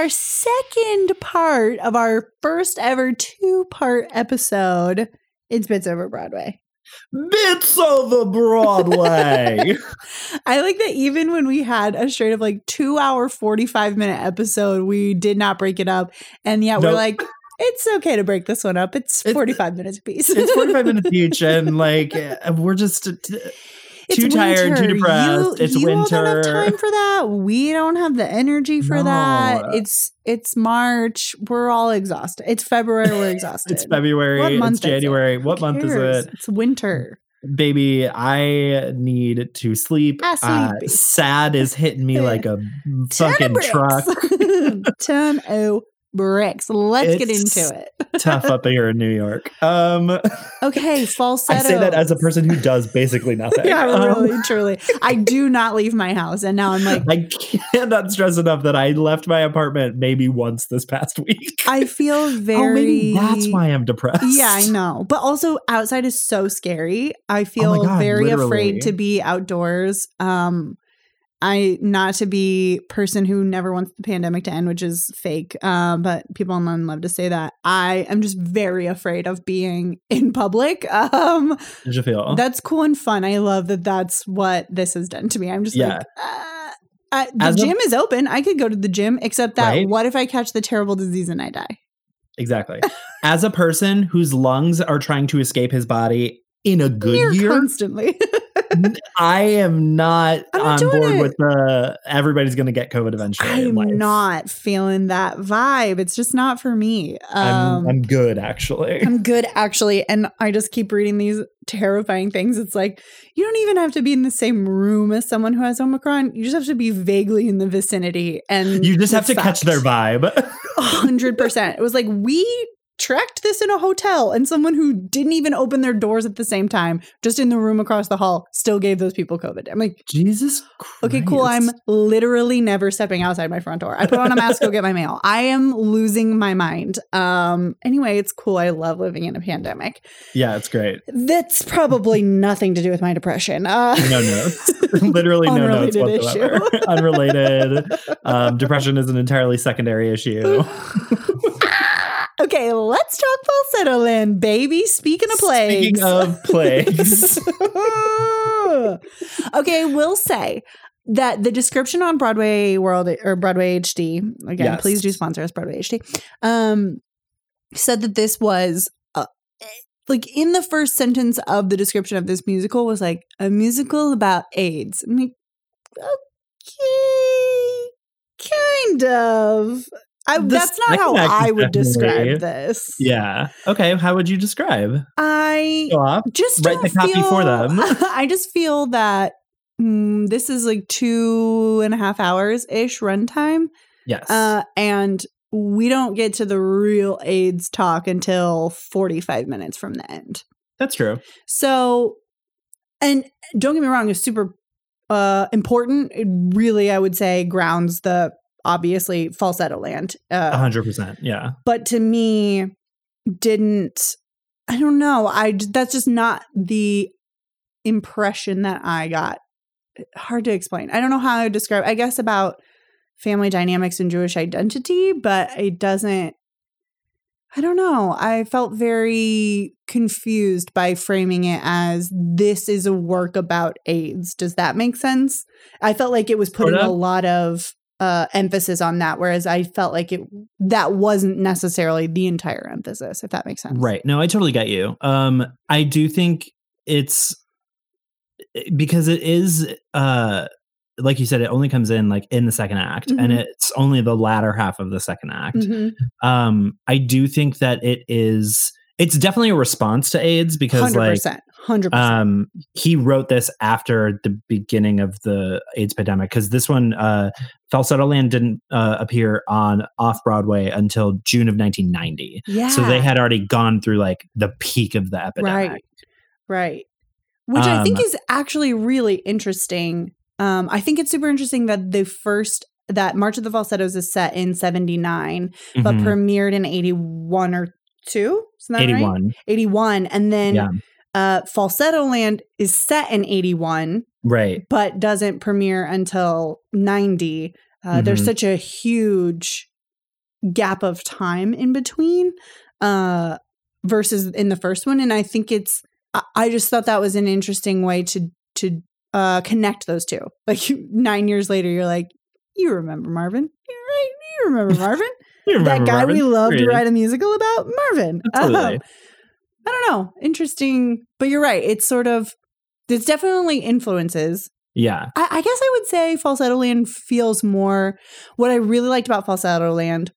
our second part of our first ever two part episode. It's Bits Over Broadway. Bits over Broadway. I like that even when we had a straight of like two hour, 45 minute episode, we did not break it up. And yet we're like, it's okay to break this one up. It's It's- 45 minutes apiece. it's 45 minutes each, and like uh, we're just uh, t- too tired, too depressed. You, it's you winter. don't have time for that. We don't have the energy for that. It's it's March. We're all exhausted. It's February. We're exhausted. It's February. What month it's it? January. Who What month is it? It's winter. Baby, I need to sleep. Ah, Uh, sad is hitting me like a fucking truck. Ton of bricks. Let's get into it. Tough up here in New York. Um, Okay, falsetto. I say that as a person who does basically nothing. yeah, Um, really, truly. I do not leave my house, and now I'm like, I cannot stress enough that I left my apartment maybe once this past week. I feel very. Oh, that's why I'm depressed. Yeah, I know. But also outside is so scary. I feel Oh God, very literally. afraid to be outdoors. Um I not to be person who never wants the pandemic to end, which is fake. Um, but people online love to say that. I am just very afraid of being in public. Um, Did you feel? that's cool and fun. I love that. That's what this has done to me. I'm just Yeah. like, uh, uh, the As a- gym is open. I could go to the gym, except that Right? what if I catch the terrible disease and I die? Exactly. As a person whose lungs are trying to escape his body in a good Near year, constantly. I am not I'm on board it. with the everybody's going to get COVID eventually. I'm not feeling that vibe. It's just not for me. I'm, Um, I'm good actually. I'm good actually. And I just keep reading these terrifying things. It's like, you don't even have to be in the same room as someone who has Omicron. You just have to be vaguely in the vicinity. And you just have to it's catch their vibe. Hundred percent. It was like, we tracked this in a hotel and someone who didn't even open their doors at the same time, just in the room across the hall, still gave those people COVID. I'm like, Jesus. Okay, cool. I'm literally never stepping outside my front door. I put on a mask, go get my mail. I am losing my mind. Um, anyway, it's cool. I love living in a pandemic. Yeah, it's great. That's probably nothing to do with my depression. Uh, No notes. Literally no notes whatsoever. Unrelated. Um, depression is an entirely secondary issue. okay, let's talk falsetto land, baby. Speaking of plagues. Speaking of plagues. okay, we'll say that the description on Broadway World or Broadway HD again, Yes. please do sponsor us, Broadway HD. Um, said that this was uh, like in the first sentence of the description of this musical was like a musical about AIDS. I'm like, okay, kind of. I, that's not how second act is I would definitely- describe this. yeah. Okay. How would you describe? I off. just Write the copy for them. I just feel that mm, this is like two and a half hours ish runtime, Yes. uh, and we don't get to the real AIDS talk until forty five minutes from the end. That's true. So, and don't get me wrong, it's super uh, important. It really, I would say, grounds the obviously falsetto land. Uh, hundred percent. Yeah. but to me didn't i don't know I, that's just not the impression that i got hard to explain i don't know how to describe i guess about family dynamics and jewish identity but it doesn't i don't know i felt very confused by framing it as this is a work about aids does that make sense i felt like it was putting a lot of uh, emphasis on that, whereas I felt like it that wasn't necessarily the entire emphasis. If that makes sense, Right. No, I totally get you. Um, I do think it's because it is uh like you said, it only comes in like in the second act, and Mhm. it's only the latter half of the second act. Mhm. Um, I do think that it is. It's definitely a response to AIDS because, Hundred like, hundred um, he wrote this after the beginning of the AIDS pandemic because this one, uh, Falsetto Land didn't uh, appear on off Broadway until June of 1990. Yeah, So they had already gone through like the peak of the epidemic. Right. right, which I think Um, is actually really interesting. Um, I think it's super interesting that the first that March of the Falsettos is set in seventy nine, but premiered in eighty one or two. Isn't that right? 81. 81 and then Yeah. Uh falsetto land is set in 81 Right. but doesn't premiere until 90 Uh, There's Mhm. such a huge gap of time in between uh, versus in the first one, and I think it's. I, I just thought that was an interesting way to to uh, connect those two. Like nine years later, you're like, you remember Marvin, you're right? You remember Marvin, You that guy Marvin? we love to Period. write a musical about, Marvin. Absolutely. Um, I don't know, interesting, but you're right. It's sort of. It's definitely influences yeah. I, I guess I would say Falsetto Land feels more. What I really liked about Falsetto Land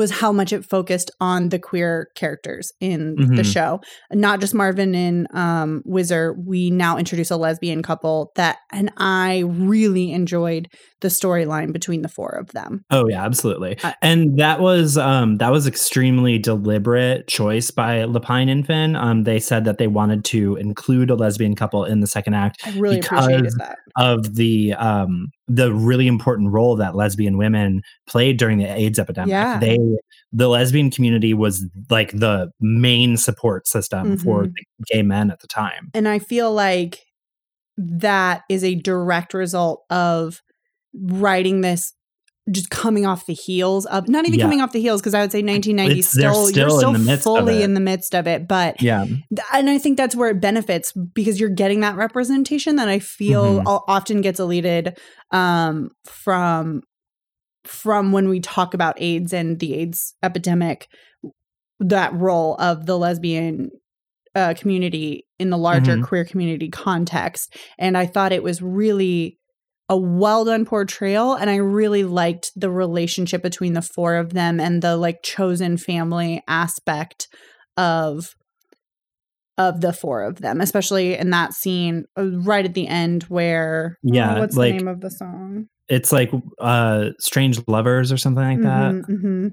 was how much it focused on the queer characters in the Mhm. show, not just Marvin and um, Whizzer. We now introduce a lesbian couple that, and I really enjoyed the storyline between the four of them. Oh yeah, absolutely. I- and that was um that was extremely deliberate choice by Lapine and Finn. Um they said that they wanted to include a lesbian couple in the second act I really appreciated Because- that. of the um the really important role that lesbian women played during the AIDS epidemic. Yeah. They the lesbian community was like the main support system for Mhm. the gay men at the time. And I feel like that is a direct result of writing this just coming off the heels of not even Yeah. coming off the heels because I would say 1990 still, still you're in still of fully in the midst of it but Yeah. and I think that's where it benefits because you're getting that representation that I feel Mhm. often gets eluded um, from from when we talk about AIDS and the AIDS epidemic that role of the lesbian uh, community in the larger Mhm. queer community context and I thought it was really a well done portrayal and I really liked the relationship between the four of them and the like chosen family aspect of of the four of them, especially in that scene uh, right at the end where oh, Yeah, what's like- the name of the song? It's like uh Strange Lovers or something like that. Mhm, mhm.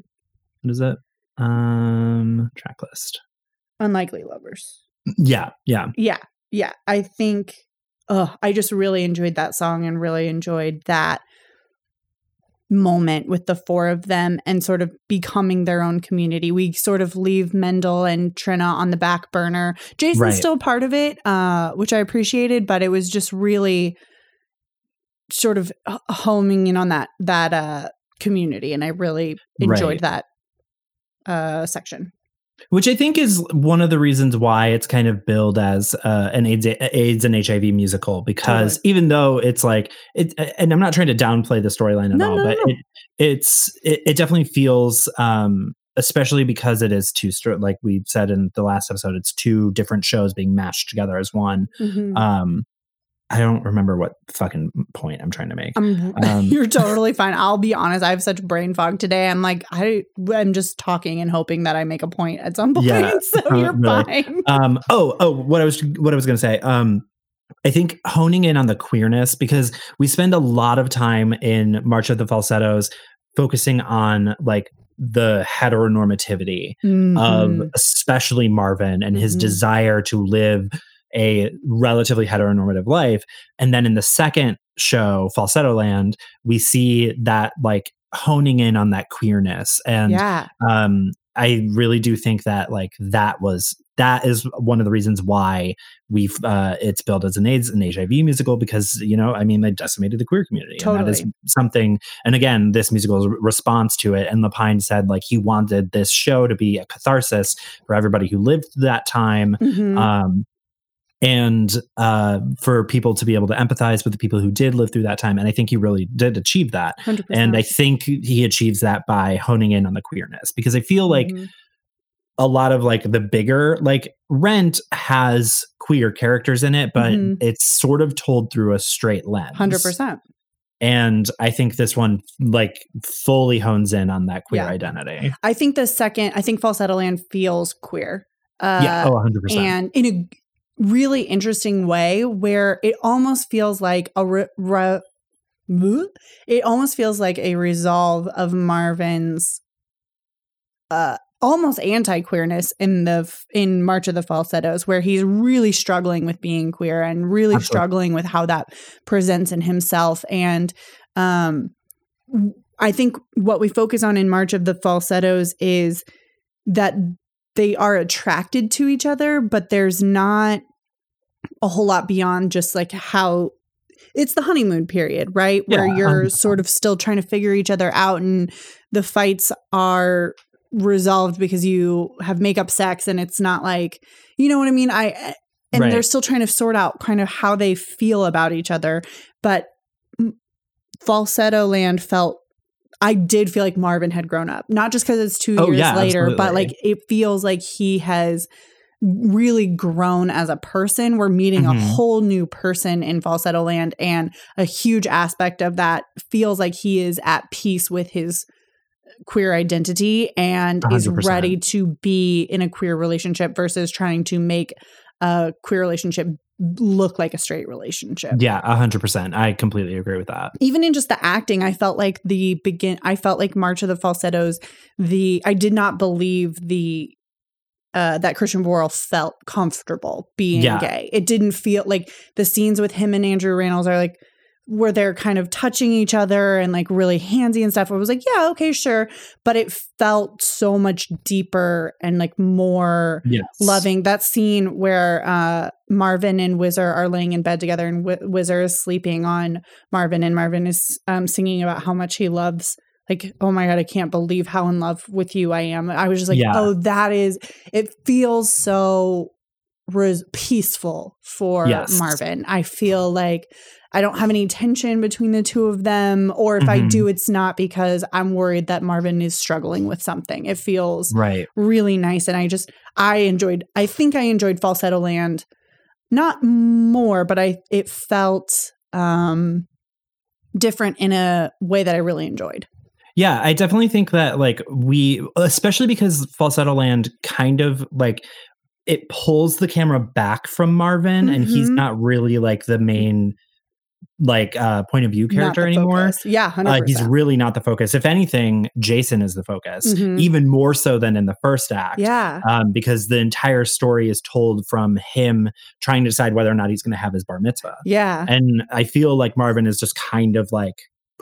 What is it? Um track list. Unlikely lovers. Yeah, yeah. Yeah, yeah. I think. Oh, I just really enjoyed that song and really enjoyed that moment with the four of them and sort of becoming their own community. We sort of leave Mendel and Trina on the back burner. Jason's Right. still part of it, uh, which I appreciated, but it was just really sort of h- homing in on that that uh community and I really enjoyed Right. that uh section. Which I think is one of the reasons why it's kind of billed as uh, an AIDS, AIDS and HIV musical because even though it's like it, and I'm not trying to downplay the storyline at No, all, no, but no. It, it's it, it definitely feels, um, especially because it is two like we said in the last episode, it's two different shows being mashed together as one. Mhm. Um, I don't remember what fucking point I'm trying to make. I'm, Um, you're totally fine. I'll be honest. I have such brain fog today. I'm like, I, I'm just talking and hoping that I make a point at some point. Yeah, so uh, you're really. fine. um oh oh what i was what i was gonna say um i think honing in on the queerness because we spend a lot of time in march of the falsettos focusing on like the heteronormativity Mhm. of especially marvin and his Mhm. desire to live a relatively heteronormative life and then in the second show falsetto land we see that like honing in on that queerness and yeah. um i really do think that like that was that is one of the reasons why we've uh it's billed as an aids and hiv musical because you know i mean they decimated the queer community and that is Totally. something and again this musical response to it and lapine said like he wanted this show to be a catharsis for everybody who lived that time Mhm. um and uh for people to be able to empathize with the people who did live through that time and i think he really did achieve that 100%. and I think he achieves that by honing in on the queerness because I feel like Mhm. a lot of like the bigger like Rent has queer characters in it, but Mhm. it's sort of told through a straight lens. 100%. And I think this one like fully hones in on that queer Yeah. identity. I think the second, I think Falsetto Land feels queer. Uh, yeah. Oh, 100%. and in a really interesting way where it almost feels like a re- re- it almost feels like a resolve of Marvin's uh almost anti-queerness in the in March of the Falsettos where he's really struggling with being queer and really Absolutely. struggling with how that presents in himself and um I think what we focus on in March of the Falsettos is that they are attracted to each other, but there's not a whole lot beyond just like how it's the honeymoon period, right? Where you're 100%. sort of still trying to figure each other out and the fights are resolved because you have makeup sex and it's not like, you know what I mean? I eh, and Right. they're still trying to sort out kind of how they feel about each other, but Falsetto Land felt I did feel like Marvin had grown up, not just because it's two Oh, years yeah, later, but like it feels like he has really grown as a person. We're meeting a Mhm. whole new person in Falsetto Land, and a huge aspect of that feels like he is at peace with his queer identity and is 100%. ready to be in a queer relationship versus trying to make a queer relationship look like a straight relationship Yeah, a hundred percent. I completely agree with that. even in just the acting i felt like the begin i felt like march of the falsettos the i did not believe the uh that christian Borle felt comfortable being Yeah. gay it didn't feel like the scenes with him and andrew rannells are like where they're kind of touching each other and like really handsy and stuff. I was like, yeah, okay, sure. But it felt so much deeper and like more Yes. loving that scene where uh Marvin and Whizzer are laying in bed together and Wh- Whizzer is sleeping on Marvin and Marvin is um singing about how much he loves like oh my god I can't believe how in love with you I am. I was just like Yeah. oh that is it feels so peaceful for Yes. Marvin. I feel like I don't have any tension between the two of them or if I Mhm. do it's not because I'm worried that Marvin is struggling with something. It feels Right. really nice and i just i enjoyed i think i enjoyed falsetto land not more but i it felt um different in a way that i really enjoyed Yeah, I definitely think that like we especially because Falsetto Land kind of like it pulls the camera back from Marvin and he's Mhm. not really like the main like uh point of view character anymore. focus. yeah 100%. Uh, he's really not the focus. If anything, Jason is the focus, Mhm. even more so than in the first act. yeah Um, because the entire story is told from him trying to decide whether or not he's going to have his bar mitzvah. yeah And I feel like Marvin is just kind of like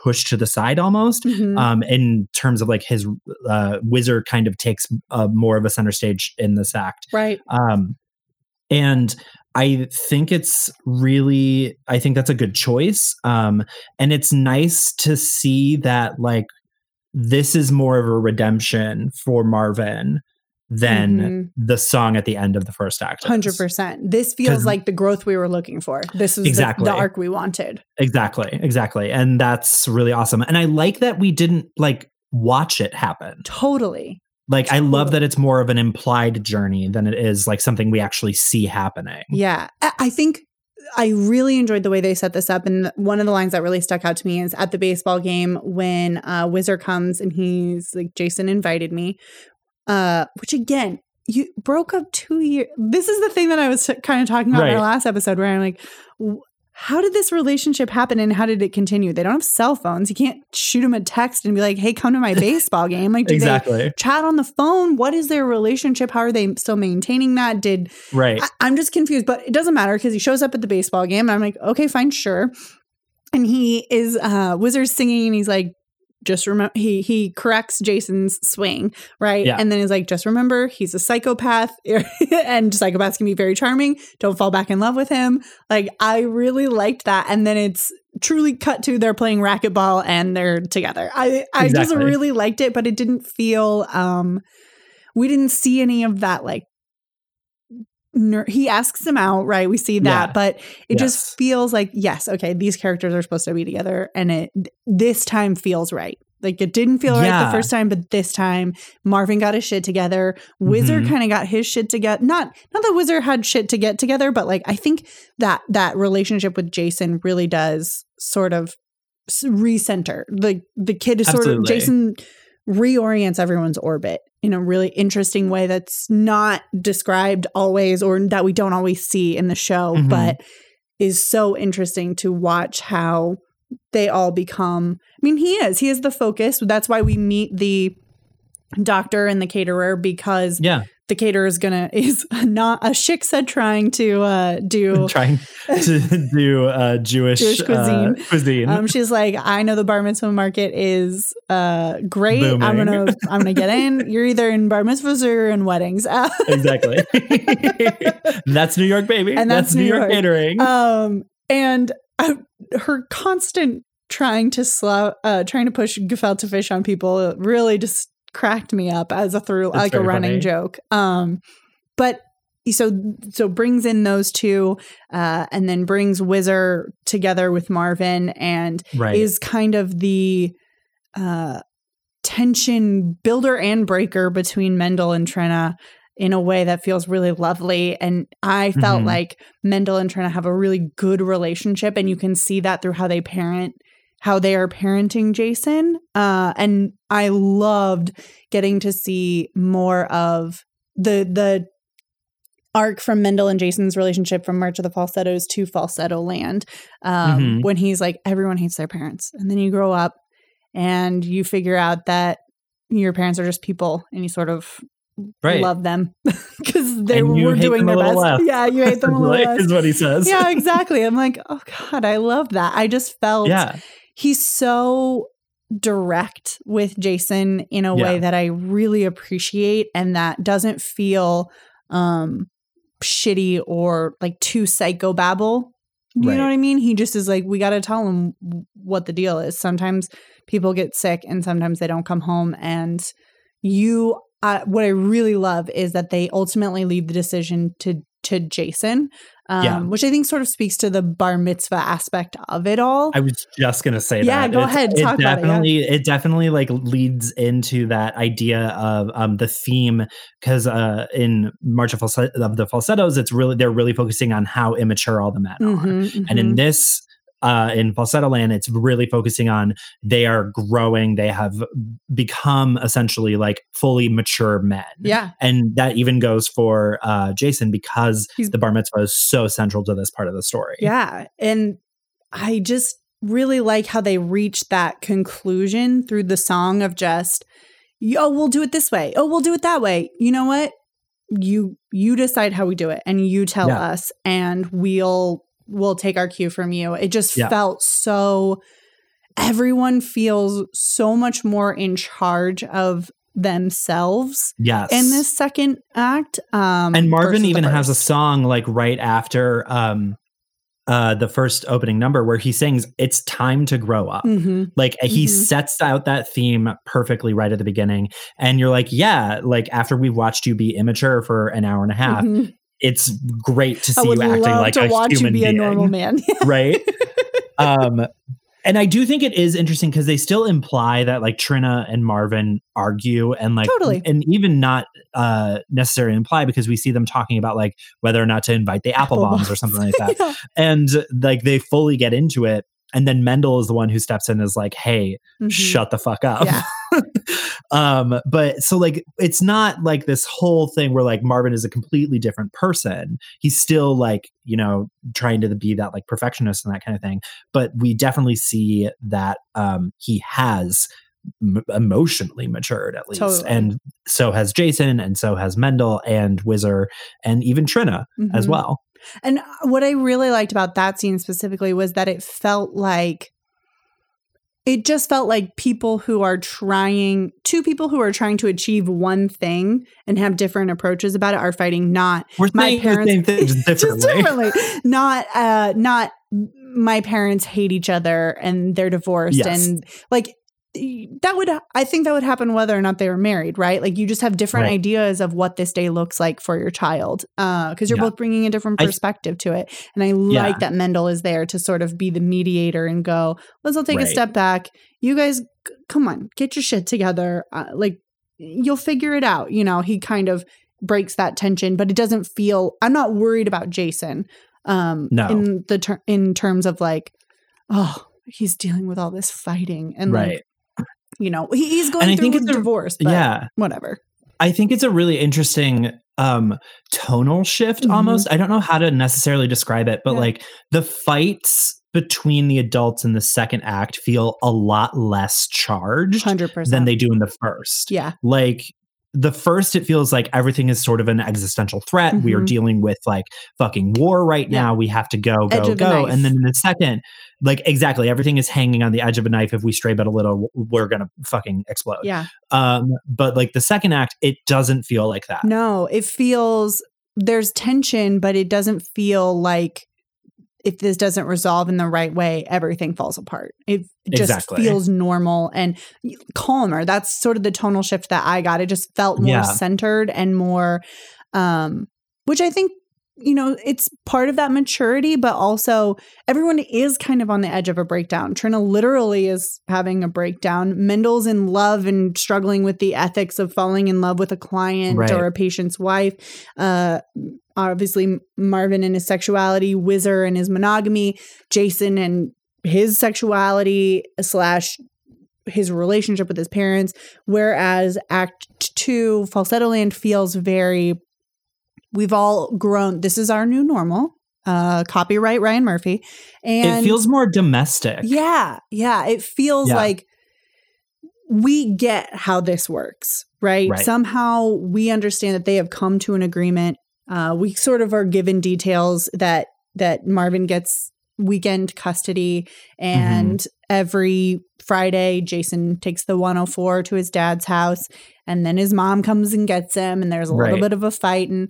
pushed to the side almost Mhm. um, in terms of like his uh, Whizzer kind of takes uh, more of a center stage in this act. right Um, and I think it's really, I think that's a good choice. Um, and it's nice to see that like this is more of a redemption for Marvin than Mhm. the song at the end of the first act. 100% this feels like the growth we were looking for this is Exactly. the, arc we wanted Exactly, exactly. And that's really awesome. And I like that we didn't like watch it happen. totally Like I love that it's more of an implied journey than it is like something we actually see happening. Yeah. I I think I really enjoyed the way they set this up. And one of the lines that really stuck out to me is at the baseball game when uh, Whizzer comes and he's like, Jason invited me, uh, which again, you broke up two years. This is the thing that I was kind of talking about in our last episode where I'm like, how did this relationship happen and how did it continue? They don't have cell phones. You can't shoot them a text and be like, hey, come to my baseball game. Like, do they Exactly. chat on the phone? What is their relationship? How are they still maintaining that? Did Right. I, I'm just confused, but it doesn't matter because he shows up at the baseball game. And I'm like, okay, fine, sure. And he is uh Whizzer singing, and he's like, just remember he he corrects Jason's swing, right? Yeah. And then he's like, just remember, he's a psychopath, and psychopaths can be very charming. Don't fall back in love with him. Like, I really liked that. And then it's truly cut to they're playing racquetball and they're together. I I just really liked it, but it didn't feel um we didn't see any of that like ner- he asks him out right we see that Yeah. but it Yes. just feels like yes okay these characters are supposed to be together and it this time feels right like it didn't feel right the first time but this time marvin got his shit together whizzer Mhm. kind of got his shit together not not that whizzer had shit to get together but like i think that that relationship with jason really does sort of recenter the the kid is sort of jason reorients everyone's orbit in a really interesting way that's not described always or that we don't always see in the show Mhm. but is so interesting to watch how they all become i mean he is he is the focus that's why we meet the doctor and the caterer because Yeah. the caterer is gonna is not a shiksa trying to uh do Trying to do uh, Jewish, Jewish cuisine. Uh, cuisine. um she's like i know the bar mitzvah market is uh great i'm gonna i'm gonna get in you're either in bar mitzvahs or in weddings Uh, exactly. that's New York, baby. And that's New York. catering. um and I, her constant trying to slow, uh, trying to push gefilte fish on people really just cracked me up as a through That's like a running funny. joke. Um, but so so brings in those two, uh, and then brings Whizzer together with Marvin, and Right. is kind of the uh, tension builder and breaker between Mendel and Trina in a way that feels really lovely. And I felt Mhm. like Mendel and Trina have a really good relationship, and you can see that through how they parent. How they are parenting Jason. Uh, and I loved getting to see more of the the arc from Mendel and Jason's relationship from March of the Falsettos to Falsetto Land. Um, Mhm. When he's like, everyone hates their parents. And then you grow up and you figure out that your parents are just people and you sort of right. love them because they were doing their best. less. Yeah, you hate them a little less. is what he says. Yeah, exactly. I'm like, oh God, I love that. I just felt yeah. He's so direct with Jason in a way that I really appreciate and that doesn't feel um shitty or like too psychobabble. You Right. know what I mean? He just is like, we got to tell him what the deal is. Sometimes people get sick and sometimes they don't come home. And you, uh, what I really love is that they ultimately leave the decision to to Jason, um, Yeah. which I think sort of speaks to the bar mitzvah aspect of it all. I was just gonna say Yeah, that. go It's- ahead, It talk about it, yeah. definitely, it, definitely like leads into that idea of um the theme because uh in March of, Falset- of the Falsettos, it's really they're really focusing on how immature all the men are, Mhm, and in mhm. this. Uh, in falsetto land, it's really focusing on they are growing. They have become essentially like fully mature men. yeah, and that even goes for uh, Jason because He's- the bar mitzvah is so central to this part of the story. yeah, and I just really like how they reach that conclusion through the song of just, oh, we'll do it this way. Oh, we'll do it that way. You know what? You you decide how we do it, and you tell Yeah. us, and we'll we'll take our cue from you. It just Yeah. felt so. Everyone feels so much more in charge of themselves Yes. in this second act. Um, and Marvin even has a song like right after um uh the first opening number where he sings it's time to grow up. Mhm. Like he Mhm. sets out that theme perfectly right at the beginning and you're like yeah like after we've watched you be immature for an hour and a half Mhm. It's great to see you acting like a human be being a normal man. right um and I do think it is interesting because they still imply that like Trina and Marvin argue and like Totally. and even not uh necessarily imply because we see them talking about like whether or not to invite the apple, bombs or something like that. Yeah. And like they fully get into it. And then Mendel is the one who steps in and is like, hey, Mhm. shut the fuck up. Yeah. um, but so like it's not like this whole thing where like Marvin is a completely different person. He's still like, you know, trying to be that like perfectionist and that kind of thing. But we definitely see that um he has m- emotionally matured at least. Totally. And so has Jason and so has Mendel and Whizzer and even Trina as Mhm. well. And what I really liked about that scene specifically was that it felt like it just felt like people who are trying two people who are trying to achieve one thing and have different approaches about it are fighting not We're my parents the same thing just differently. just differently not uh not my parents hate each other and they're divorced Yes. and like that would i think that would happen whether or not they were married right like you just have different Right. ideas of what this day looks like for your child uh because you're Yeah. both bringing a different I- perspective to it and i like that mendel is there to sort of be the mediator and go let's all take a step back you guys come on get your shit together uh, like you'll figure it out you know he kind of breaks that tension but it doesn't feel i'm not worried about jason um No. in the ter- in terms of like oh he's dealing with all this fighting and right. like you know he, he's going And I through think a it's a- divorce but yeah. whatever I think it's a really interesting um tonal shift Mhm. almost. I don't know how to necessarily describe it, but Yeah. like the fights between the adults in the second act feel a lot less charged 100% than they do in the first. yeah Like the first it feels like everything is sort of an existential threat. We are Mhm. dealing with like fucking war right Yeah. now. We have to go Edge go go. And then in the second like exactly everything is hanging on the edge of a knife if we stray but a little we're going to fucking explode. yeah Um, but like the second act, it doesn't feel like that. no it feels there's tension but it doesn't feel like if this doesn't resolve in the right way, everything falls apart. It just Exactly. feels normal and calmer. That's sort of the tonal shift that I got. It just felt more Yeah. centered and more, um, which I think, you know, it's part of that maturity, but also everyone is kind of on the edge of a breakdown. Trina literally is having a breakdown. Mendel's in love and struggling with the ethics of falling in love with a client Right. or a patient's wife. Uh, obviously, Marvin and his sexuality, Whizzer and his monogamy, Jason and his sexuality slash his relationship with his parents. Whereas Act Two, Falsetto Land feels very. We've all grown. This is our new normal. Uh, copyright Ryan Murphy, and it feels more domestic. yeah, yeah. It feels Yeah. like we get how this works, right? Right. Somehow we understand that they have come to an agreement. Uh, we sort of are given details that that Marvin gets weekend custody, and every Friday Jason takes the 104 to his dad's house, and then his mom comes and gets him, and there's a little bit of a fight, and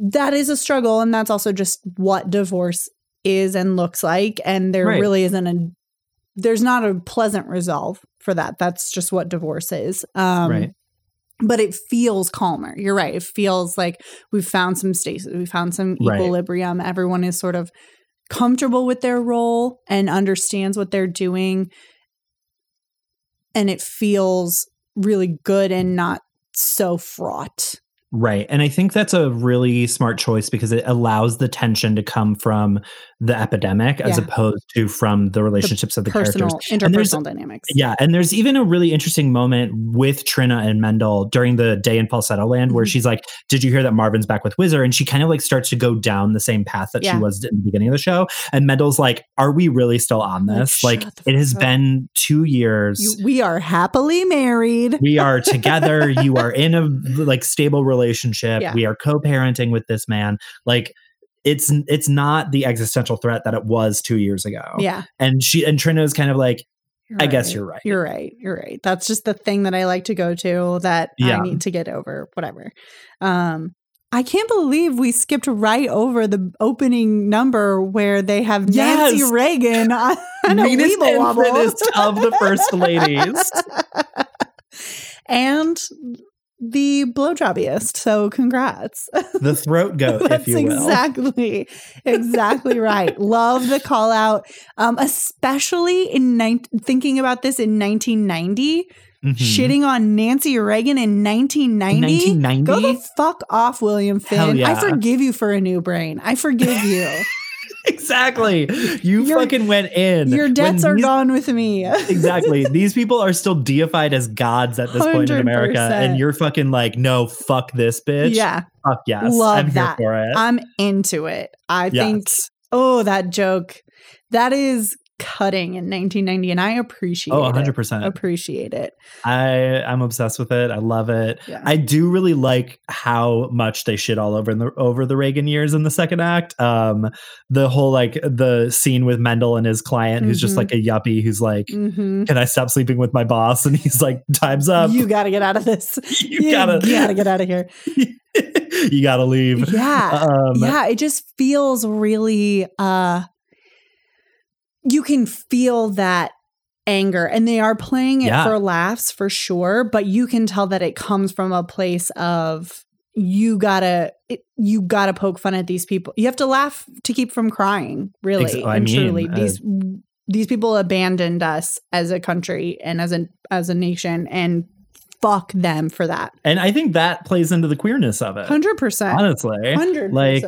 that is a struggle, and that's also just what divorce is and looks like, and there Right. really isn't a there's not a pleasant resolve for that. That's just what divorce is. Um, Right. But it feels calmer. You're right. It feels like we've found some stasis. We found some Right. equilibrium. Everyone is sort of comfortable with their role and understands what they're doing. And it feels really good and not so fraught. Right. And I think that's a really smart choice because it allows the tension to come from the epidemic as Yeah. opposed to from the relationships of the Personal, characters. Interpersonal dynamics. Yeah, and there's even a really interesting moment with Trina and Mendel during the day in Falsetto Land where Mhm. she's like, "Did you hear that Marvin's back with Whizzer?" And she kind of like starts to go down the same path that Yeah. she was in the beginning of the show. And Mendel's like, "Are we really still on this? Like, the it has up. been two years. You, we are happily married. we are together. you are in a like stable relationship. Yeah. We are co-parenting with this man. Like." It's it's not the existential threat that it was two years ago. yeah. and she and Trina is kind of like, I guess you're right. You're right. You're right. That's just the thing that I like to go to that Yeah. I need to get over, whatever. Um, I can't believe we skipped right over the opening number where they have Nancy Reagan on a meanest Weeble and of the first ladies. and the blowjobbiest. So congrats. The throat goat, That's if you will. exactly, exactly right. Love the call out, um, especially in nine thinking about this in 1990, Mhm. shitting on Nancy Reagan in 1990. 1990? Go the fuck off, William Finn. I forgive you for a new brain. I forgive you. exactly. You Your- fucking went in. Your When debts are these- gone with me. Exactly. These people are still deified as gods at this point in America. And you're fucking like, no, fuck this bitch. yeah, Fuck yes. Love I'm that. here for it. I'm into it. I think Oh, that joke. That is cutting in 1990, and I appreciate Oh, it. 100%. Appreciate it. I I'm obsessed with it. I love it. Yeah. I do really like how much they shit all over in the over the Reagan years in the second act. Um, the whole like the scene with Mendel and his client, who's just like a yuppie, who's like, hmm "Can I stop sleeping with my boss?" And he's like, "Time's up. you got to get out of this. You gotta, gotta get out of here. you gotta leave." Yeah. Um, yeah. It just feels really, uh, you can feel that anger and they are playing it Yeah. for laughs for sure, but you can tell that it comes from a place of, you gotta it, you gotta poke fun at these people you have to laugh to keep from crying really Ex- I and mean, truly uh, these these people abandoned us as a country and as a as a nation and fuck them for that And I think that plays into the queerness of it. 100% Honestly, 100%. like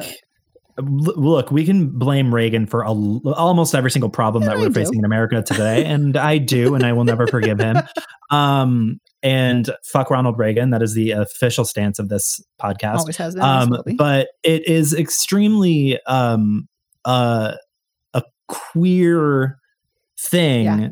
look we can blame reagan for a, almost every single problem that we're I do. facing in america today and i do and i will never forgive him. Um and fuck ronald reagan. That is the official stance of this podcast. Always has been um but it is extremely um uh a queer thing Yeah.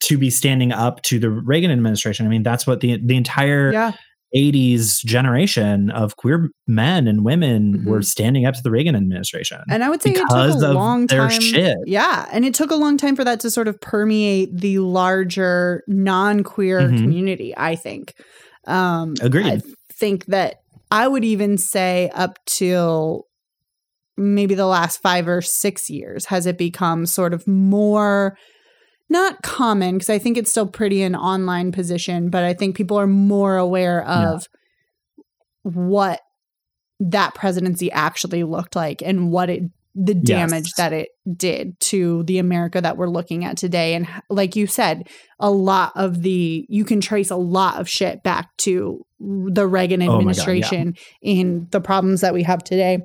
to be standing up to the reagan administration. I mean that's what the the entire yeah 80s generation of queer men and women Mhm. were standing up to the Reagan administration. And I would say because it took a long time. shit. Yeah. And it took a long time for that to sort of permeate the larger non queer Mhm. community, I think. Um, Agreed. I think that I would even say up till maybe the last five or six years has it become sort of more not common because I think it's still pretty an online position, but I think people are more aware of what that presidency actually looked like and what it the damage Yes. that it did to the America that we're looking at today. And like you said, a lot of the you can trace a lot of shit back to the Reagan Oh God, yeah. administration in the problems that we have today.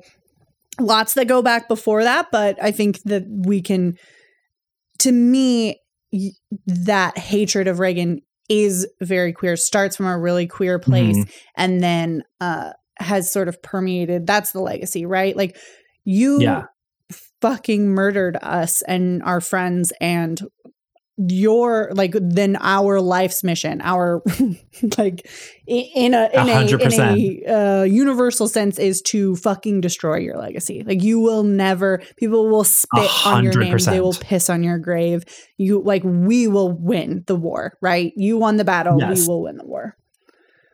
Lots that go back before that, but I think that we can to me that hatred of Reagan is very queer starts from a really queer place Mhm. and then uh has sort of permeated that's the legacy right like you Yeah. fucking murdered us and our friends and your like then our life's mission our like in a in A a, in a uh, universal sense is to fucking destroy your legacy. Like you will never people will spit on your name. They will piss on your grave. You like we will win the war right? You won the battle Yes. we will win the war.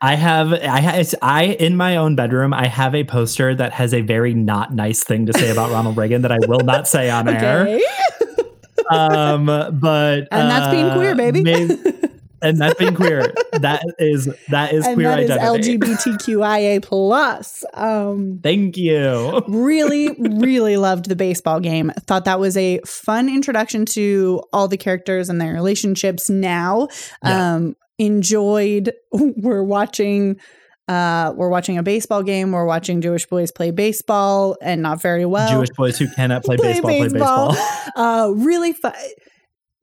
I have I I in my own bedroom I have a poster that has a very not nice thing to say about Ronald Reagan that I will not say on air. Um, but and that's being uh, queer baby may- and that's being queer. That is that is and queer that is identity. lgbtqia plus um Thank you. really really loved the baseball game thought that was a fun introduction to all the characters and their relationships now Yeah. um enjoyed we're watching uh we're watching a baseball game we're watching jewish boys play baseball and not very well Jewish boys who cannot play, baseball, play baseball. uh really fun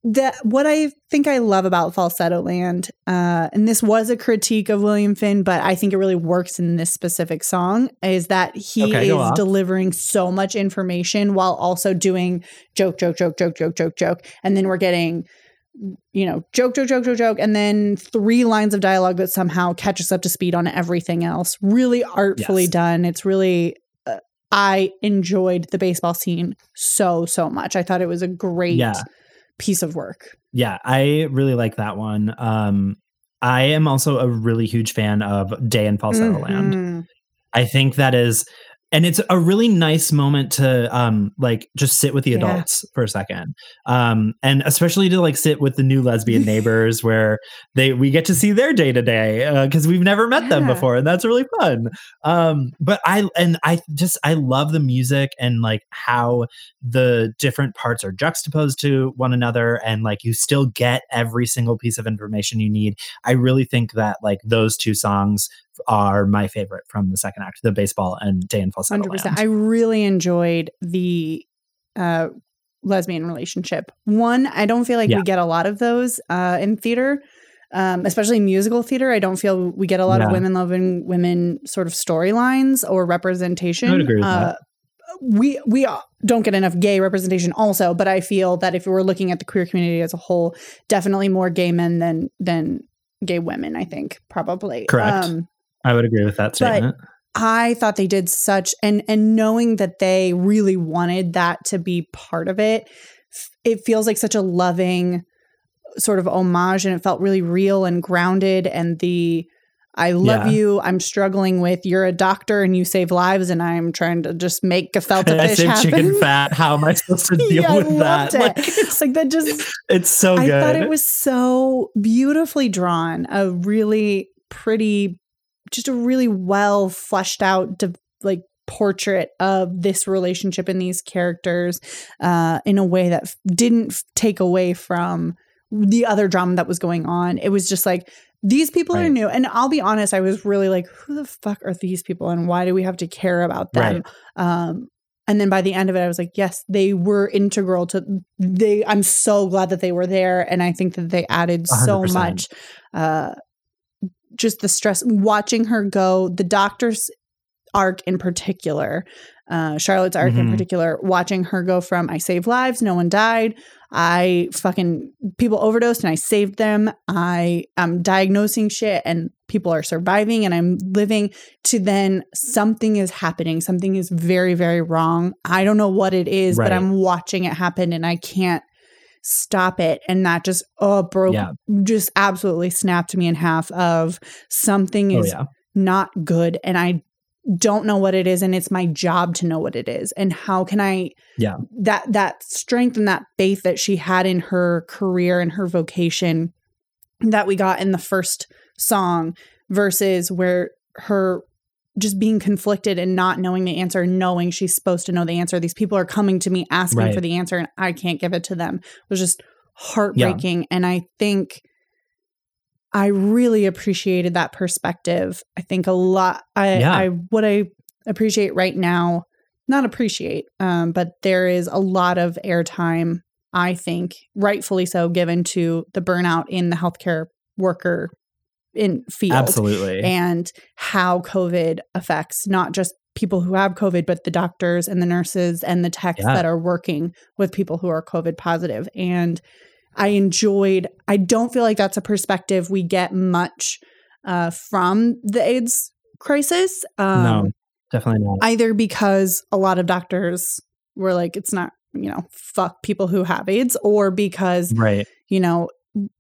that what I think I love about Falsetto Land, uh, and this was a critique of William Finn, but I think it really works in this specific song, is that he Okay, is delivering so much information while also doing joke, joke, joke, joke, joke, joke, joke. And then we're getting, you know, joke, joke, joke, joke, joke, and then three lines of dialogue that somehow catch us up to speed on everything else. Really artfully Yes. done. It's really uh, I enjoyed the baseball scene so so much. I thought it was a great Yeah. piece of work. Yeah, I really like that one. Um, I am also a really huge fan of Day in Falsetto Land. Mhm. I think that is, and it's a really nice moment to um like just sit with the Yeah. adults for a second, um, and especially to like sit with the new lesbian neighbors where they we get to see their day to day because we've never met them before, and that's really fun. Um, but I and I just I love the music and like how the different parts are juxtaposed to one another and like you still get every single piece of information you need i really think that like those two songs are my favorite from the second act the baseball and day in falsetto Hundred percent. Land. I really enjoyed the uh, lesbian relationship. One, I don't feel like Yeah. we get a lot of those uh, in theater, um, especially musical theater. I don't feel we get a lot of women loving women sort of storylines or representation. I would agree with uh. We we don't get enough gay representation also, but I feel that if we're looking at the queer community as a whole, definitely more gay men than than gay women. I think probably Correct. Um, i would agree with that statement I thought they did such and and knowing that they really wanted that to be part of it, it feels like such a loving sort of homage and it felt really real and grounded and the I love Yeah. you. I'm struggling with you're a doctor and you save lives and I'm trying to just make gefilte i fish said happen. chicken fat how am i supposed to deal yeah, I with loved that it. Like, it's like that just it's so I good thought it was so beautifully drawn, a really pretty, just a really well fleshed out, de- like portrait of this relationship and these characters uh, in a way that didn't f- take away from the other drama that was going on. It was just like these people are new, and I'll be honest, I was really like, who the fuck are these people, and why do we have to care about them? Right. Um, and then by the end of it, I was like, yes, they were integral to they. I'm so glad that they were there, and I think that they added so 100%. much. Uh, just the stress watching her go, the doctor's arc in particular, uh, Charlotte's arc in Mhm. particular, watching her go from I saved lives, no one died. I fucking people overdosed and I saved them. I am diagnosing shit and people are surviving and I'm living to then something is happening. Something is very, very wrong. I don't know what it is, but I'm watching it happen and I can't stop it. And that just oh broke Yeah. just absolutely snapped me in half of something oh is yeah not good and i don't know what it is and it's my job to know what it is and how can i Yeah. that that strength and that faith that she had in her career and her vocation that we got in the first song versus where her just being conflicted and not knowing the answer knowing she's supposed to know the answer. These people are coming to me asking Right. for the answer and i can't give it to them. It was just heartbreaking. And i think i really appreciated that perspective. I think a lot i Yeah. i what i appreciate right now not appreciate um but there is a lot of airtime i think rightfully so given to the burnout in the healthcare worker in field Absolutely. and how COVID affects not just people who have COVID, but the doctors and the nurses and the techs Yeah. that are working with people who are COVID positive. And I enjoyed, I don't feel like that's a perspective we get much uh, from the AIDS crisis. Um, no, definitely not. Either because a lot of doctors were like, it's not, you know, fuck people who have AIDS, or because right. you know,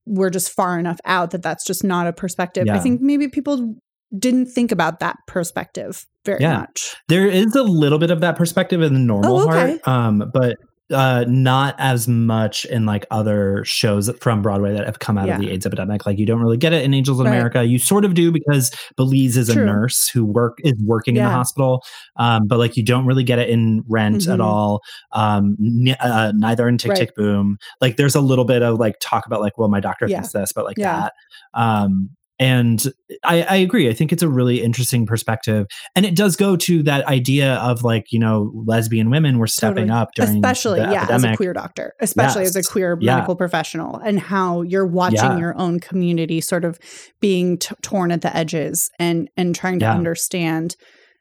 we're just far enough out that that's just not a perspective. I think maybe people didn't think about that perspective very Yeah. much. There is a little bit of that perspective in the normal Oh, okay. heart, um, but uh, not as much in like other shows from Broadway that have come out Yeah. of the AIDS epidemic. Like you don't really get it in Angels in Right. America. You sort of do because Belize is a nurse who work is working in the hospital, um, but like you don't really get it in Rent at Mhm. all. Um, n- uh, neither in Tick Right. Tick Boom. Like there's a little bit of like talk about like, well, my doctor Yeah. thinks this, but like Yeah. that. Um, and I, I agree. I think it's a really interesting perspective, and it does go to that idea of like you know lesbian women were stepping Totally. up during especially the yeah as a queer doctor especially as a queer Yeah. medical professional and how you're watching Yeah. your own community sort of being t- torn at the edges and and trying to Yeah. understand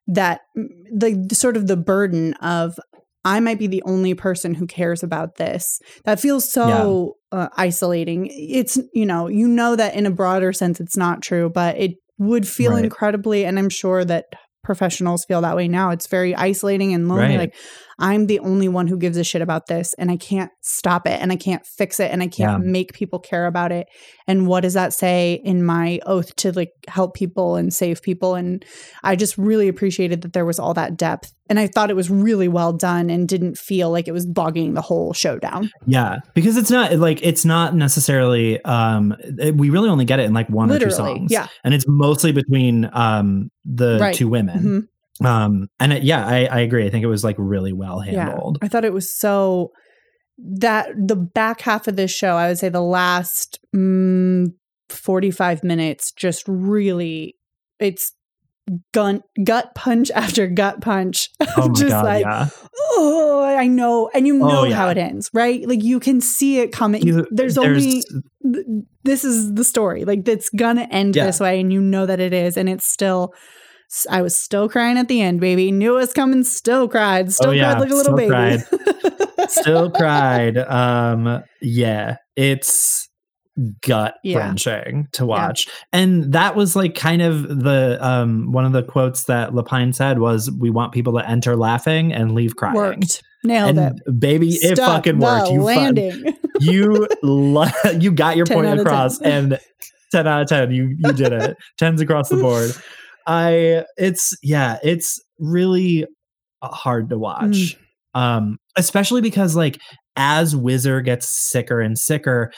that mm, the, the sort of the burden of I might be the only person who cares about this. That feels so uh, isolating. It's you know you know that in a broader sense it's not true, but it would feel Right. incredibly, and I'm sure that professionals feel that way now. It's very isolating and lonely. Right. Like I'm the only one who gives a shit about this and I can't stop it and I can't fix it and I can't Yeah. make people care about it. And what does that say in my oath to like help people and save people? And I just really appreciated that there was all that depth. And I thought it was really well done and didn't feel like it was bogging the whole show down. Yeah, because it's not like it's not necessarily. Um, it- we really only get it in like one or two songs. Yeah. and it's mostly between um the Right. two women. Mhm. Um, and it, yeah, I, I agree. I think it was like really well handled. I thought it was so that the back half of this show, I would say the last mm, 45 minutes, just really, it's gun, gut punch after gut punch. Oh my just god, like, yeah. oh, I know. And you Oh, know yeah. how it ends, right? Like you can see it coming. You- there's, only, th- this is the story. Like it's gonna end Yeah. this way, and you know that it is. And it's still, I was still crying at the end, baby. Knew it was coming, still cried. Still Oh, yeah, cried like a little still baby. Still cried. Um, yeah, it's gut Yeah. wrenching to watch. And that was like kind of the um one of the quotes that Lapine said was we want people to enter laughing and leave crying. Worked. Nailed And it. baby, it Stuck fucking worked. You fun- you lo- you got your point out 10. across and 10 out of 10 you you did it 10s across the board i it's yeah it's really uh, hard to watch um especially because like as whizzer gets sicker and sicker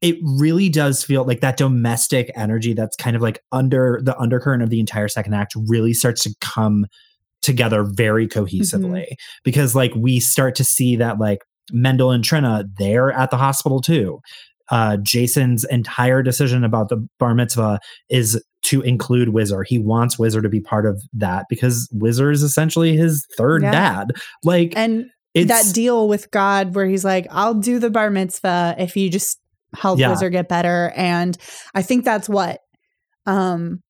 it really does feel like that domestic energy that's kind of like under the undercurrent of the entire second act really starts to come together very cohesively because like we start to see that like Mendel and Trina, they're at the hospital too. Uh, Jason's entire decision about the bar mitzvah is to include Whizzer. He wants Whizzer to be part of that because Whizzer is essentially his third Yeah. dad. Like and it's that deal with God where he's like, I'll do the bar mitzvah if you just help Yeah. Whizzer get better. And I think that's what um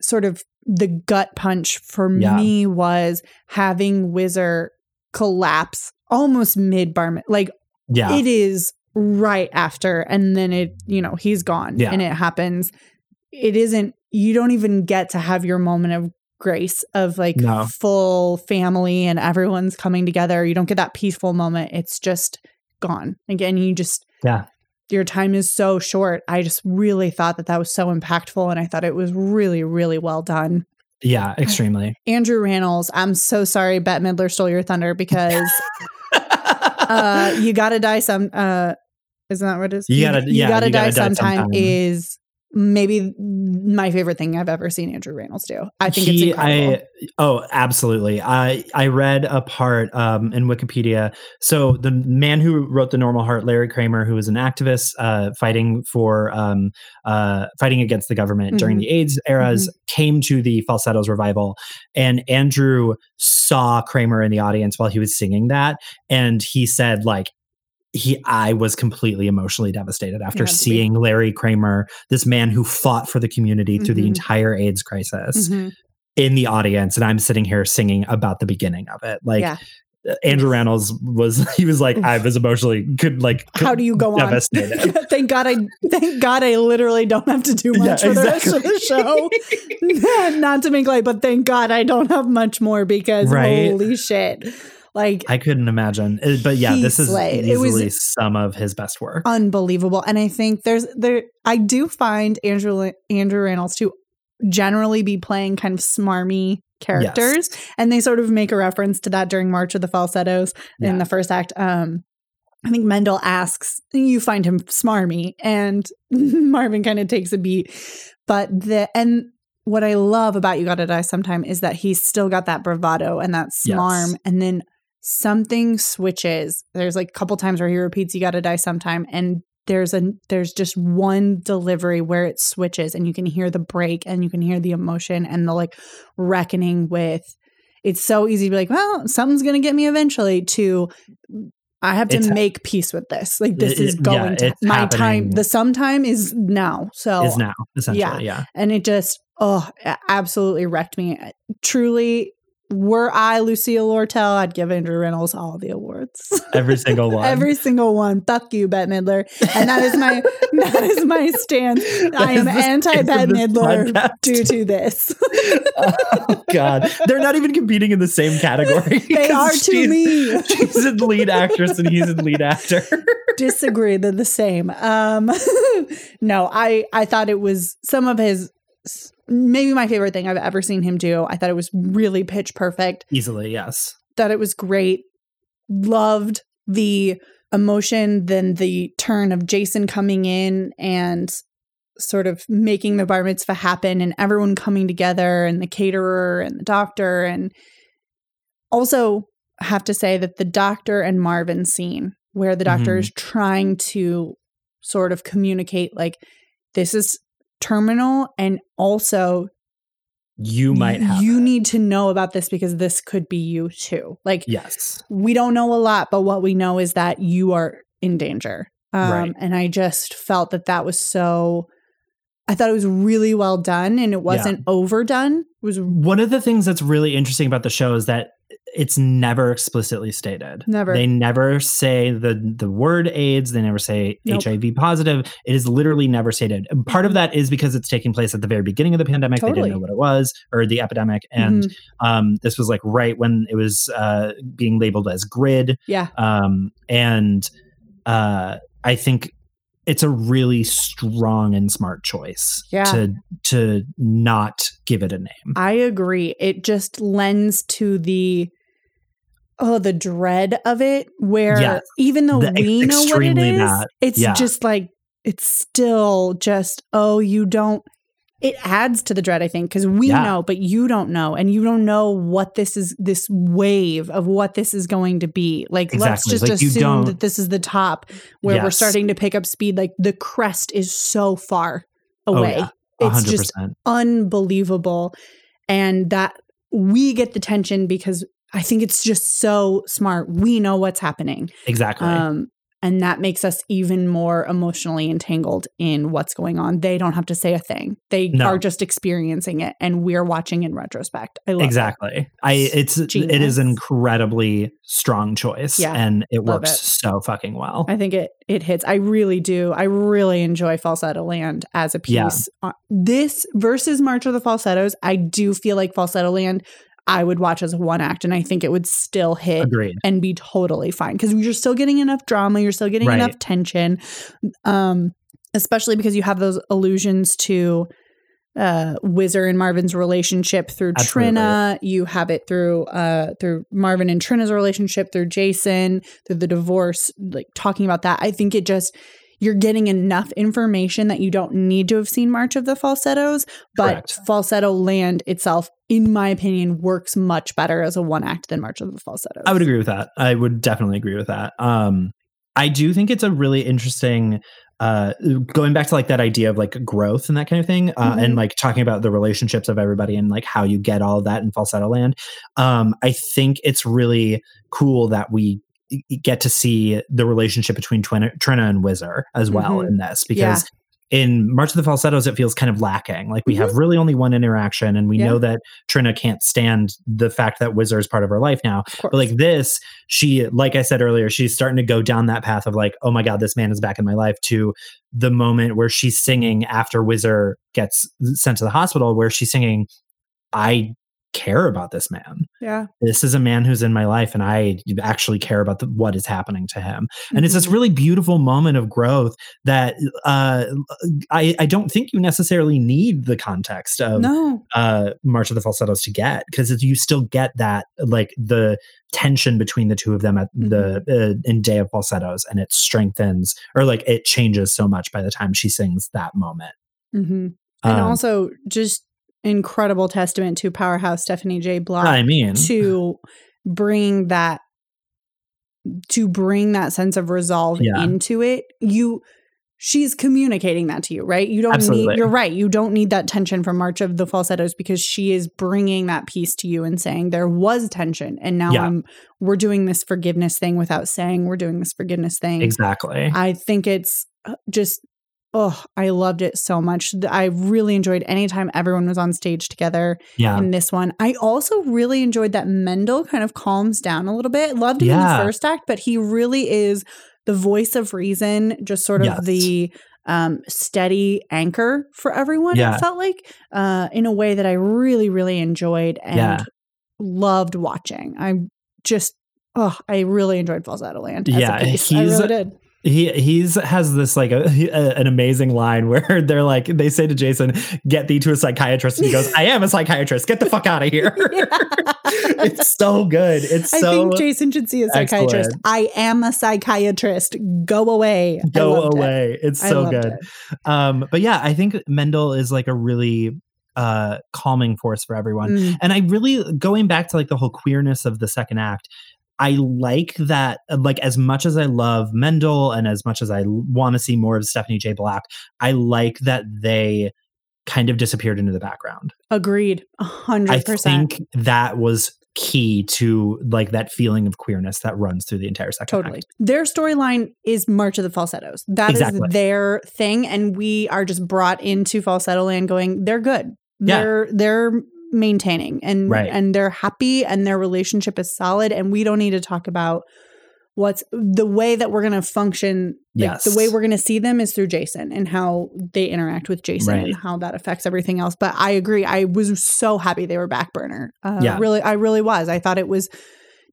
sort of the gut punch for Yeah. me was having Whizzer collapse almost mid bar mi- like yeah, it is right after and then it you know he's gone Yeah. and it happens it isn't you don't even get to have your moment of grace of like No. full family and everyone's coming together you don't get that peaceful moment it's just gone again you just Yeah. your time is so short i just really thought that that was so impactful and i thought it was really really well done Yeah, extremely. Andrew Rannells, I'm so sorry Bette Midler stole your thunder because uh you gotta die some uh isn't that what it is? You gotta- you yeah, gotta, You die, Gotta Die sometime, Sometime. is maybe my favorite thing I've ever seen Andrew Rannells do. I think it's incredible. I oh, absolutely. I I read a part um, in Wikipedia. So the man who wrote the Normal Heart, Larry Kramer, who was an activist uh, fighting for um, uh, fighting against the government during Mhm. the AIDS eras, came to the falsettos revival, and Andrew saw Kramer in the audience while he was singing that, and he said like. He, I was completely emotionally devastated after seeing Larry Kramer, this man who fought for the community through the Mhm. entire AIDS crisis, Mhm. in the audience and I'm sitting here singing about the beginning of it. Like Yeah. uh, Andrew Rannells was he was like I was emotionally could like How do you go on? thank God I thank God I literally don't have to do Yeah, much for the rest of the show. Not to make light, but thank God I don't have much more because Right. holy shit. Like I couldn't imagine. Uh, But yeah, this is slayed. Easily some of his best work. unbelievable. And I think there's there I do find Andrew Andrew Rannells to generally be playing kind of smarmy characters. And they sort of make a reference to that during March of the Falsettos in the first act. Um I think Mendel asks, you find him smarmy, and Marvin kind of takes a beat. But the and what I love about You Gotta Die Sometime is that he's still got that bravado and that Yes. smarm. And then something switches. There's like a couple times where he repeats You Gotta Die Sometime. And there's a there's just one delivery where it switches and you can hear the break and you can hear the emotion and the like reckoning with it's so easy to be like, well, something's gonna get me eventually to I have to It's make peace with this. Like this It- is going yeah, to my time. The sometime is now. So is now essentially. Yeah. yeah and it just oh absolutely wrecked me truly were i lucille lortel i'd give andrew rannells all the awards Every single one. every single one fuck you bette midler and that is my that is my stance i am That is the anti bette midler podcast. due to this oh God, they're not even competing in the same category. they are to me She's in lead actress and he's in lead actor. disagree they're the same um no i i thought it was some of his maybe my favorite thing i've ever seen him do i thought it was really pitch perfect Easily, yes. thought it was great loved the emotion then the turn of jason coming in and sort of making the bar mitzvah happen and everyone coming together and the caterer and the doctor and also have to say that the doctor and marvin scene where the doctor Mhm. is trying to sort of communicate like this is terminal and also You might have. you it. need to know about this because this could be you too like Yes. we don't know a lot but what we know is that you are in danger um, Right. and i just felt that that was so i thought it was really well done and it wasn't overdone it was One of the things that's really interesting about the show is that it's never explicitly stated. Never. They never say the the word AIDS. They never say Nope. HIV positive. It is literally never stated. And part of that is because it's taking place at the very beginning of the pandemic. They didn't know what it was or the epidemic, and Mhm. um, this was like right when it was uh, being labeled as grid. yeah Um, and uh, I think it's a really strong and smart choice Yeah. to to not give it a name. i agree it just lends to the oh the dread of it where Yes. even though we know what it is it's Yeah. just like it's still just oh you don't it adds to the dread i think because we Yeah. know but you don't know and you don't know what this is this wave of what this is going to be like let's just Like, assume that this is the top where we're starting to pick up speed like the crest is so far Oh, away yeah. it's just unbelievable and that we get the tension because i think it's just so smart we know what's happening Exactly. um, and that makes us even more emotionally entangled in what's going on. They don't have to say a thing; they No. are just experiencing it, and we're watching in retrospect. I love it. exactly. I it's Genius. is an incredibly strong choice, Yeah. and it works it. so fucking well. I think it it hits. I really do. I really enjoy Falsetto Land as a piece. Uh, this versus March of the Falsettos, I do feel like Falsetto Land. I would watch as one act, and I think it would still hit Agreed. and be totally fine because you're still getting enough drama, you're still getting Right. enough tension, um, especially because you have those allusions to uh Whizzer and Marvin's relationship through Absolutely. Trina. You have it through uh through Marvin and Trina's relationship through Jason, through the divorce, like talking about that. I think it just you're getting enough information that you don't need to have seen March of the Falsettos, but Correct. Falsetto Land itself, in my opinion, works much better as a one act than March of the Falsettos. I would agree with that. I would definitely agree with that. Um, I do think it's a really interesting uh going back to like that idea of like growth and that kind of thing uh, Mhm. and like talking about the relationships of everybody and like how you get all of that in falsetto land um i think it's really cool that we get to see the relationship between Twin- Trina and Whizzer as well Mhm. in this because in March of the Falsettos it feels kind of lacking. Like we have really only one interaction and we Mm-hmm. Yeah. know that Trina can't stand the fact that Whizzer is part of her life now. But like this, she like I said earlier, she's starting to go down that path of like, oh my god, this man is back in my life to the moment where she's singing after Whizzer gets sent to the hospital where she's singing I care about this man yeah. this is a man who's in my life and i actually care about the, what is happening to him and it's this Mhm. really beautiful moment of growth that uh, I, I don't think you necessarily need the context of no. uh, march of the falsettos to get because you still get that like the tension between the two of them at the Mm-hmm. uh, in day of falsettos and it strengthens or like it changes so much by the time she sings that moment hmm And Um, also just incredible testament to powerhouse Stephanie J. Block i mean to bring that to bring that sense of resolve Yeah. into it. You she's communicating that to you, right? You don't Absolutely. need you're right. You don't need that tension from March of the Falsettos because she is bringing that piece to you and saying there was tension and now Yeah. I'm we're doing this forgiveness thing without saying we're doing this forgiveness thing. exactly I think it's uh, just oh, I loved it so much. I really enjoyed anytime everyone was on stage together yeah in this one. I also really enjoyed that Mendel kind of calms down a little bit. Loved him in the first act, but he really is the voice of reason, just sort of Yes. the um, steady anchor for everyone. Yeah. It felt like uh, in a way that I really, really enjoyed and Yeah. loved watching. I just. Oh, I really enjoyed Falsetto Land. Yeah, piece. I really did. He he's has this like a, a- an amazing line where they're like they say to Jason, "Get thee to a psychiatrist," and he goes, "I am a psychiatrist. Get the fuck out of here." it's so good. It's I so think Jason should see a psychiatrist. excellent. I am a psychiatrist. Go away. Go loved it. away. It's so good. it. Um, but yeah, I think Mendel is like a really uh calming force for everyone. Mm, And I really going back to like the whole queerness of the second act. I like that, uh, like, as much as I love Mendel and as much as I want to see more of Stephanie J. Block, I like that they kind of disappeared into the background. agreed. A I hundred percent. I think that was key to like that feeling of queerness that runs through the entire second Totally. act. Their storyline is March of the Falsettos. That is Exactly. their thing. And we are just brought into falsetto land going, they're good. Yeah. They're they're maintaining and Right. and they're happy and their relationship is solid. And we don't need to talk about what's the way that we're gonna function. Like Yes. the way we're gonna see them is through Jason and how they interact with Jason Right. and how that affects everything else. But I agree. I was so happy they were back burner. Uh, Yeah. Really, I really was. I thought it was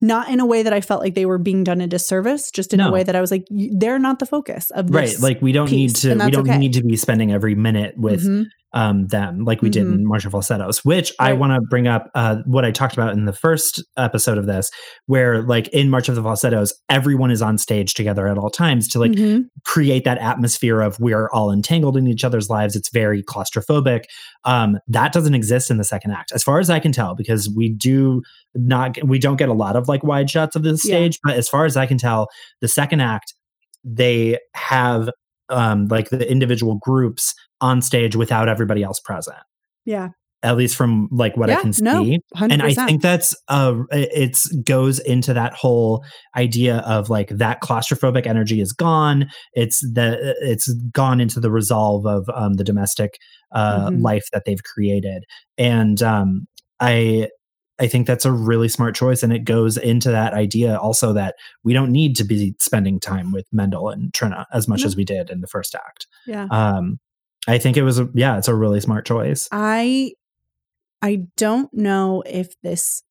not in a way that I felt like they were being done a disservice, just in No. a way that I was like, they're not the focus of Right. Like we don't need to we don't okay. need to be spending every minute with Mhm. Um them like we did Mhm. in March of Falsettos, which I want to bring up uh what I talked about in the first episode of this, where like in March of the Falsettos, everyone is on stage together at all times to like Mhm. create that atmosphere of we're all entangled in each other's lives. It's very claustrophobic. Um, that doesn't exist in the second act, as far as I can tell, because we do not we don't get a lot of like wide shots of the Yeah. stage. But as far as I can tell, the second act they have um like the individual groups on stage without everybody else present. yeah, At least from like what I can see. No, and i think that's uh it's goes into that whole idea of like that claustrophobic energy is gone. It's the it's gone into the resolve of um the domestic uh Mhm. life that they've created. And um i I think that's a really smart choice. And it goes into that idea also that we don't need to be spending time with Mendel and Trina as much No. as we did in the first act. yeah. Um, I think it was, a, yeah, it's a really smart choice. I I don't know if this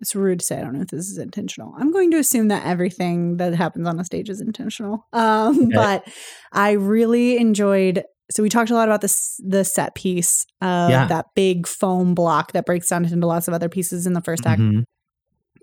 it's rude to say I don't know if this is intentional. I'm going to assume that everything that happens on a stage is intentional. Um, Okay. but I really enjoyed so we talked a lot about this the set piece of Yeah. that big foam block that breaks down into lots of other pieces in the first act. Mhm.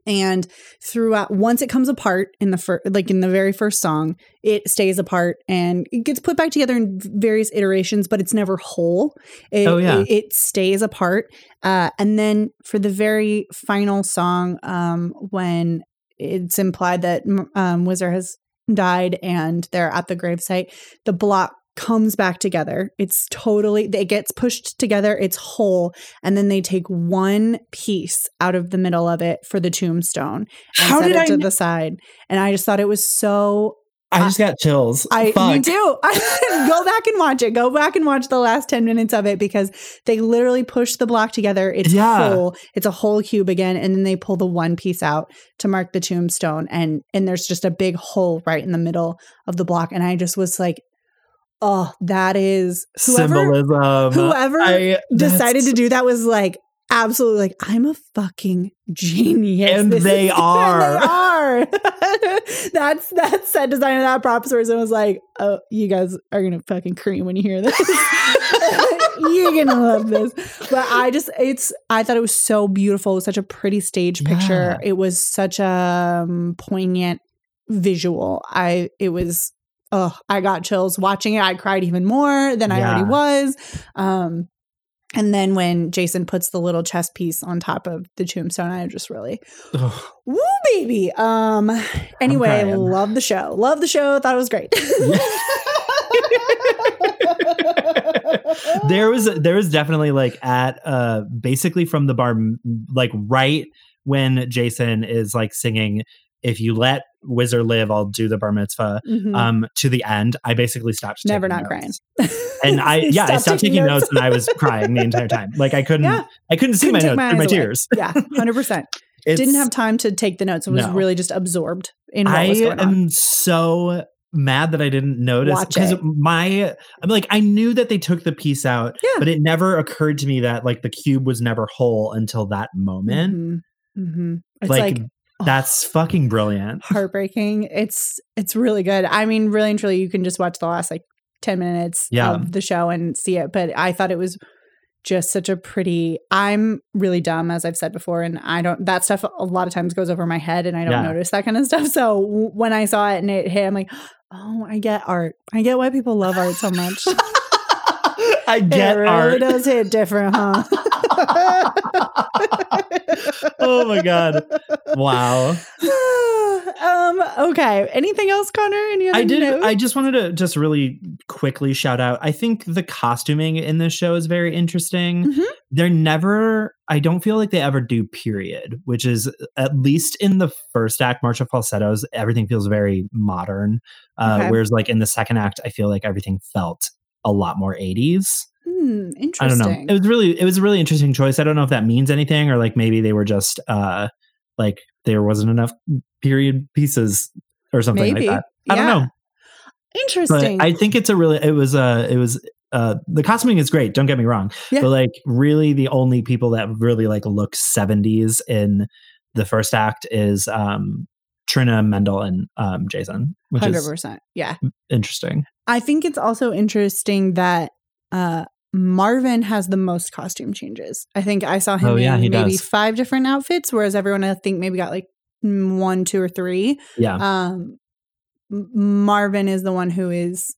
And throughout, once it comes apart in the first, like in the very first song, it stays apart and it gets put back together in various iterations, but it's never whole. It, Oh, yeah. it, it stays apart. Uh, and then for the very final song, um, when it's implied that um, Whizzer has died and they're at the gravesite, the block comes back together. It's totally, it gets pushed together, it's whole. And then they take one piece out of the middle of it for the tombstone and How set did it I to kn- the side. And I just thought it was so I uh, just got chills. I me Fuck. too. Go back and watch it. Go back and watch the last 10 minutes of it because they literally push the block together. It's Yeah. whole. It's a whole cube again and then they pull the one piece out to mark the tombstone and and there's just a big hole right in the middle of the block and I just was like oh that is whoever Symbolism. whoever I- decided to do that was like absolutely like I'm a fucking genius. And This they is- are. And they are. That's that set designer, that props person was like, oh, you guys are gonna fucking cream when you hear this. You're gonna love this. But I just it's I thought it was so beautiful. It was such a pretty stage picture. Yeah. It was such a um, poignant visual. I it was oh, I got chills watching it. I cried even more than I already was. Um and then when Jason puts the little chess piece on top of the tombstone, I just really Ugh. woo baby. Um anyway, love the show. Love the show. Thought it was great. there was there was definitely like at uh basically from the bar like right when Jason is like singing if you let Whizzer live I'll do the bar mitzvah Mhm. um to the end I basically stopped Never not notes. crying. and I yeah I stopped taking notes and I was crying the entire time like I couldn't Yeah. I couldn't see Couldn't my notes my through my tears yeah, hundred percent. Didn't have time to take the notes. It was No. really just absorbed in what I was going on. am so mad that I didn't notice because my I'm like I knew that they took the piece out, Yeah. but it never occurred to me that like the cube was never whole until that moment. Mhm. Mhm. It's Like, like, oh, That's fucking brilliant. heartbreaking. It's it's really good. I mean, really and truly, you can just watch the last like ten minutes Yeah. of the show and see it. But I thought it was just such a pretty. I'm really dumb, as I've said before, and I don't. That stuff a lot of times goes over my head, and I don't Yeah. notice that kind of stuff. So when I saw it and it hit, I'm like, oh, I get art. I get why people love art so much. I get it really art. does hit different, huh? oh my god. Wow. um. Okay. Anything else, Connor? Any other I did notes? I just wanted to just really quickly shout out. I think the costuming in this show is very interesting. Mhm. They're never I don't feel like they ever do period, which is at least in the first act, March of Falsettos, everything feels very modern. Uh, Okay. whereas like in the second act, I feel like everything felt a lot more 80s. Hmm, interesting. I don't know. It was really it was a really interesting choice. I don't know if that means anything or like maybe they were just uh like there wasn't enough period pieces or something Maybe. like that. I don't Yeah. know. But Interesting. I think it's a really it was uh it was uh the costuming is great, don't get me wrong. Yeah. But like really the only people that really like look 70s in the first act is um Trina Mendel and um Jason, which Hundred is percent. Yeah. interesting. I think it's also interesting that uh Marvin has the most costume changes. I think I saw him Oh, yeah, in maybe does. five different outfits, whereas everyone I think maybe got like mm, one, two, or three. Yeah. um marvin is the one who is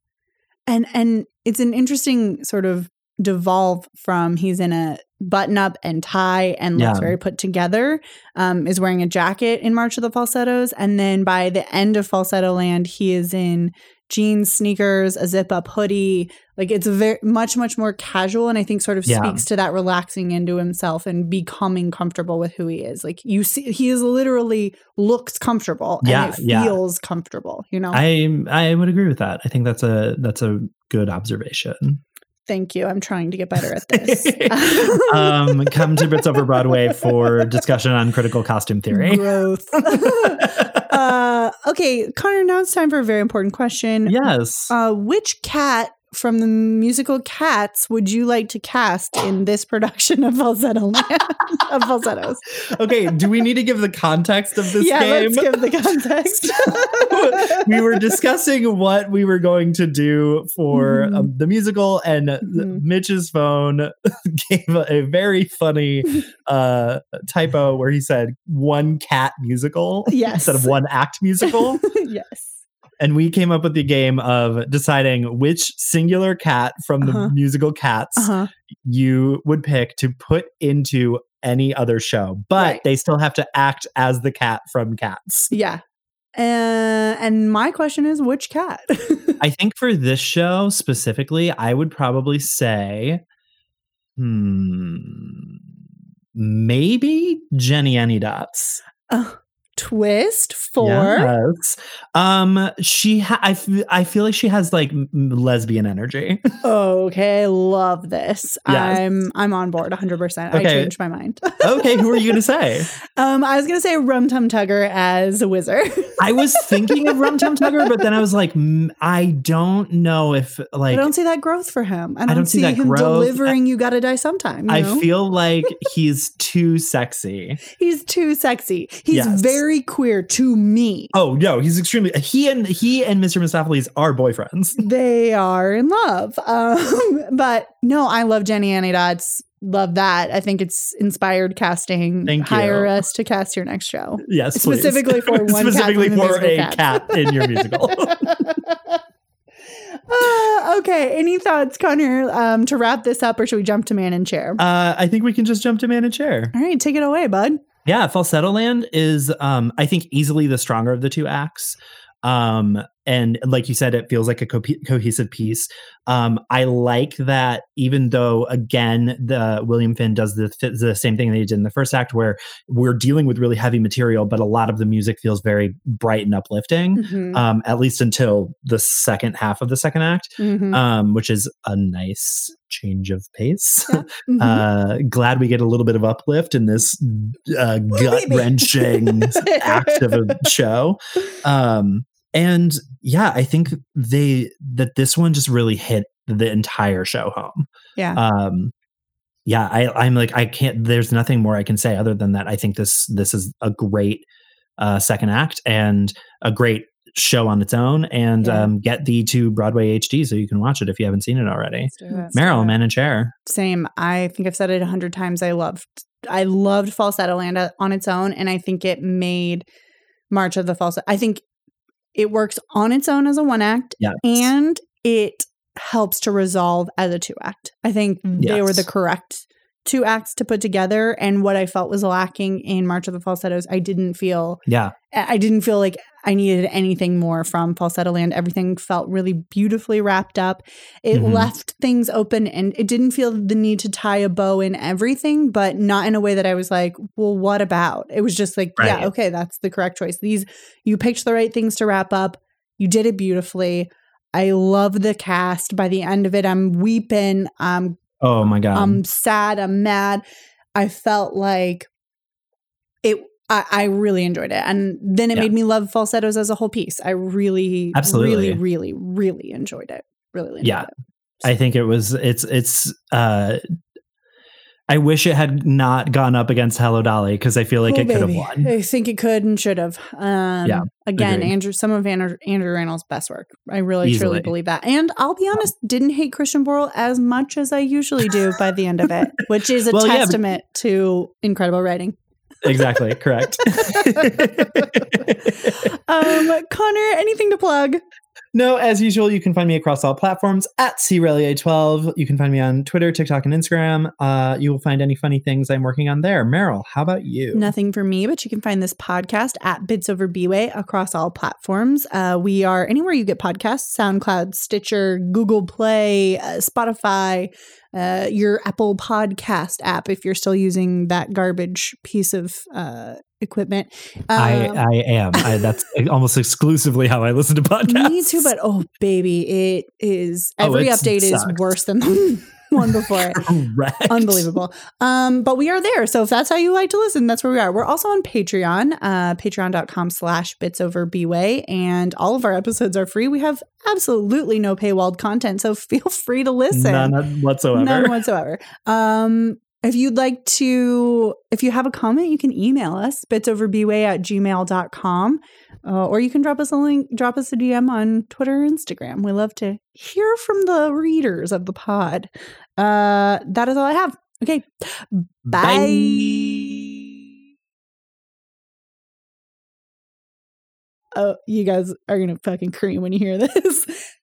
and and it's an interesting sort of devolve from he's in a button up and tie and looks Yeah. very put together um is wearing a jacket in march of the falsettos and then by the end of falsetto land he is in jeans sneakers a zip up hoodie like it's very much much more casual and i think sort of Yeah. speaks to that relaxing into himself and becoming comfortable with who he is like you see he is literally looks comfortable Yeah, and it feels comfortable you know I I would agree with that. I think that's a that's a good observation. Thank you i'm trying to get better at this um, come to Bits Over Broadway for discussion on critical costume theory. growth uh okay connor now it's time for a very important question yes. uh which cat from the musical Cats would you like to cast in this production of Falsetto Land of Falsettos? Okay, do we need to give the context of this yeah, game? let's give the context. we were discussing what we were going to do for Mhm. um, the musical, and Mhm. Mitch's phone gave a, a very funny uh, typo where he said one cat musical Yes. instead of one act musical. yes. And we came up with the game of deciding which singular cat from the Uh-huh. musical Cats Uh-huh. you would pick to put into any other show, but Right. they still have to act as the cat from Cats. Yeah. Uh, and my question is which cat? I think for this show specifically, I would probably say, hmm, maybe Jennyanydots. Uh, twist for Yes. Um, she, ha- I, f- I feel like she has like m- lesbian energy. okay, love this. Yes. I'm I'm on board 100%. I changed my mind. okay, who are you gonna say? um I was going to say Rum Tum Tugger as a Whizzer. I was thinking of Rum Tum Tugger, but then I was like, I don't know if like I don't see that growth for him. I don't, don't see see, that him growth. delivering you gotta die sometime. You I know? feel like he's too sexy. he's too sexy. He's Yes. very queer to me. Oh no, he's extremely he and he and Mr. Mistoffelees are boyfriends. They are in love. Um, but no, I love Jennyanydots. Love that. I think it's inspired casting. Thank you. Hire us to cast your next show. Yes, please. Specifically for one specifically for a Cats. cat in your musical. Uh, okay. Any thoughts, Connor, um, to wrap this up, or should we jump to man and chair? uh, I think we can just jump to man and chair. All right, take it away, bud. Yeah, Falsetto Land is, um, I think, easily the stronger of the two acts. Um, and like you said, it feels like a co- cohesive piece. Um, I like that, even though again, the William Finn does the the same thing that he did in the first act, where we're dealing with really heavy material, but a lot of the music feels very bright and uplifting. Mhm, Um, at least until the second half of the second act, mhm, um, which is a nice change of pace. Yeah. mhm. Uh, glad we get a little bit of uplift in this uh, gut wrenching act of a show. Um, and yeah, I think they that this one just really hit the entire show home. yeah. Um, yeah, I, I'm like I can't. There's nothing more I can say other than that. I think this this is a great uh, second act and a great show on its own. And Yeah. um, get the to Broadway HD so you can watch it if you haven't seen it already. It. Meryl, man and chair. Same. I think I've said it a hundred times. I loved, I loved Falsetto Land uh, on its own, and I think it made March of the Falsetto. I think it works on its own as a one act, Yeah. and it helps to resolve as a two act. I think they were the correct two acts to put together. And what I felt was lacking in March of the Falsettos, I didn't feel. Yeah. I didn't feel like I needed anything more from Falsetto Land. Everything felt really beautifully wrapped up. It Mhm. left things open and it didn't feel the need to tie a bow in everything, but not in a way that I was like, well, what about? It was just like, Right. yeah, okay, that's the correct choice. These, you picked the right things to wrap up. You did it beautifully. I love the cast. By the end of it, I'm weeping. I'm Oh my god. I'm sad. I'm mad. I felt like it. I, I really enjoyed it, and then it Yeah. made me love falsettos as a whole piece. I really, Absolutely. really, really, really enjoyed it. Really, enjoyed Yeah. it. I think it was it's it's uh I wish it had not gone up against Hello Dolly because I feel like Oh, it could have won. I think it could and should have. Um, Yeah, Again, agreed. Andrew, some of Andrew, Andrew best work. I really, Easily. truly believe that. And I'll be honest, didn't hate Christian Borle as much as I usually do by the end of it, which is a Well, yeah, testament to incredible writing. exactly, correct. Um, Connor, anything to plug? No, as usual, you can find me across all platforms at CRelia12. You can find me on Twitter, TikTok, and Instagram. Uh, you will find any funny things I'm working on there. Meryl, how about you? Nothing for me, but you can find this podcast at Bits Over Bway across all platforms. Uh, we are anywhere you get podcasts SoundCloud, Stitcher, Google Play, uh, Spotify, uh, your Apple Podcast app if you're still using that garbage piece of uh, equipment. I, Um, I am. I, that's almost exclusively how I listen to podcasts. me too, but oh, baby, it is Oh, every it's- update is worse than the, one before it. Correct. Unbelievable. Um, but we are there. So if that's how you like to listen, that's where we are. We're also on Patreon, uh, patreon.com slash bits over bway. And all of our episodes are free. We have absolutely no paywalled content. So feel free to listen. None whatsoever. None whatsoever. Um, if you'd like to, if you have a comment, you can email us, bitsoverbway at gmail.com. Uh, or you can drop us a link, drop us a DM on Twitter or Instagram. We love to hear from the readers of the pod. Uh, that is all I have. Okay. Bye. Bye. Oh, you guys are going to fucking cream when you hear this.